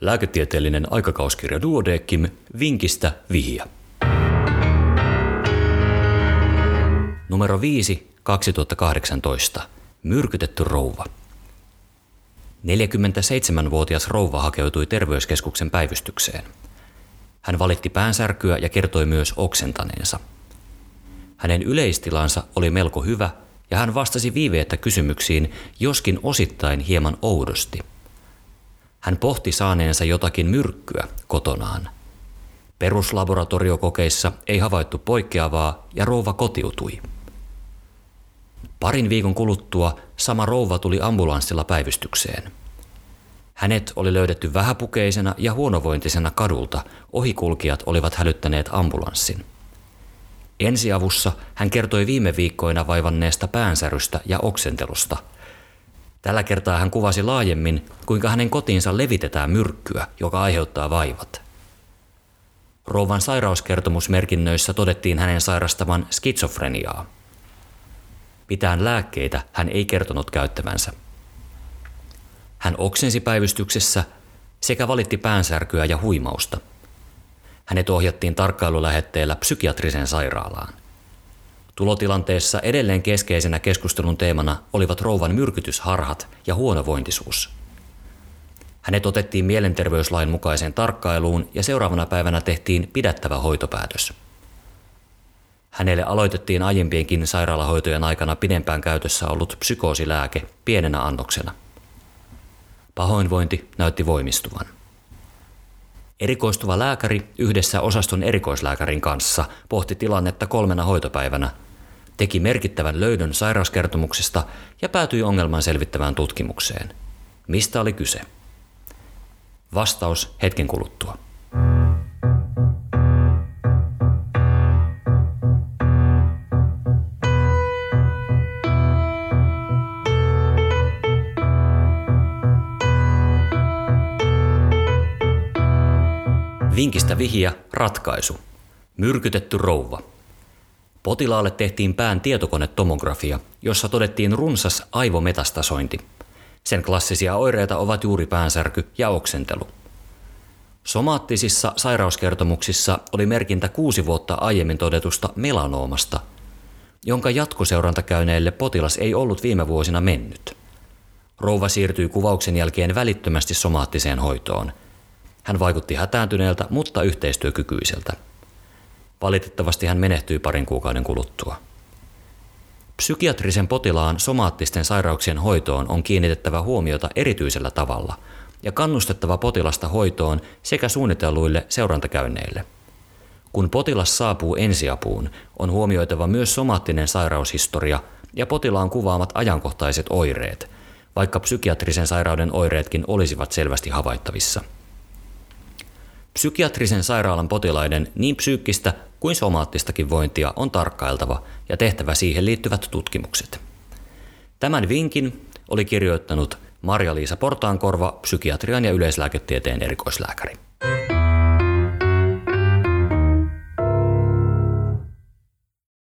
Lääketieteellinen aikakauskirja Duodeckim Vinkistä vihiä. Numero 5 2018. Myrkytetty rouva. 47-vuotias rouva hakeutui terveyskeskuksen päivystykseen. Hän valitti päänsärkyä ja kertoi myös oksentaneensa. Hänen yleistilansa oli melko hyvä ja hän vastasi viiveettä kysymyksiin, joskin osittain hieman oudosti. Hän pohti saaneensa jotakin myrkkyä kotonaan. Peruslaboratoriokokeissa ei havaittu poikkeavaa ja rouva kotiutui. Parin viikon kuluttua sama rouva tuli ambulanssilla päivystykseen. Hänet oli löydetty vähäpukeisena ja huonovointisena kadulta. Ohikulkijat olivat hälyttäneet ambulanssin. Ensiavussa hän kertoi viime viikkoina vaivanneesta päänsärystä ja oksentelusta. Tällä kertaa hän kuvasi laajemmin, kuinka hänen kotiinsa levitetään myrkkyä, joka aiheuttaa vaivat. Rouvan sairauskertomusmerkinnöissä todettiin hänen sairastavan skitsofreniaa. Mitään lääkkeitä hän ei kertonut käyttävänsä. Hän oksensi päivystyksessä sekä valitti päänsärkyä ja huimausta. Hänet ohjattiin tarkkailulähetteellä psykiatrisen sairaalaan. Tulotilanteessa edelleen keskeisenä keskustelun teemana olivat rouvan myrkytysharhat ja huonovointisuus. Hänet otettiin mielenterveyslain mukaiseen tarkkailuun ja seuraavana päivänä tehtiin pidättävä hoitopäätös. Hänelle aloitettiin aiempienkin sairaalahoitojen aikana pidempään käytössä ollut psykoosilääke pienenä annoksena. Pahoinvointi näytti voimistuvan. Erikoistuva lääkäri yhdessä osaston erikoislääkärin kanssa pohti tilannetta kolmena hoitopäivänä, teki merkittävän löydön sairauskertomuksesta ja päätyi ongelman selvittävään tutkimukseen. Mistä oli kyse? Vastaus hetken kuluttua. Vinkistä vihiä, ratkaisu. Myrkytetty rouva. Potilaalle tehtiin pään tietokonetomografia, jossa todettiin runsas aivometastasointi. Sen klassisia oireita ovat juuri päänsärky ja oksentelu. Somaattisissa sairauskertomuksissa oli merkintä kuusi vuotta aiemmin todetusta melanoomasta, jonka jatkoseurantakäyneille potilas ei ollut viime vuosina mennyt. Rouva siirtyi kuvauksen jälkeen välittömästi somaattiseen hoitoon – hän vaikutti hätääntyneeltä, mutta yhteistyökykyiseltä. Valitettavasti hän menehtyi parin kuukauden kuluttua. Psykiatrisen potilaan somaattisten sairauksien hoitoon on kiinnitettävä huomiota erityisellä tavalla ja kannustettava potilasta hoitoon sekä suunnitelluille seurantakäynneille. Kun potilas saapuu ensiapuun, on huomioitava myös somaattinen sairaushistoria ja potilaan kuvaamat ajankohtaiset oireet, vaikka psykiatrisen sairauden oireetkin olisivat selvästi havaittavissa – Psykiatrisen sairaalan potilaiden niin psyykkistä kuin somaattistakin vointia on tarkkailtava ja tehtävä siihen liittyvät tutkimukset. Tämän vinkin oli kirjoittanut Marja-Liisa Portaankorva, psykiatrian ja yleislääketieteen erikoislääkäri.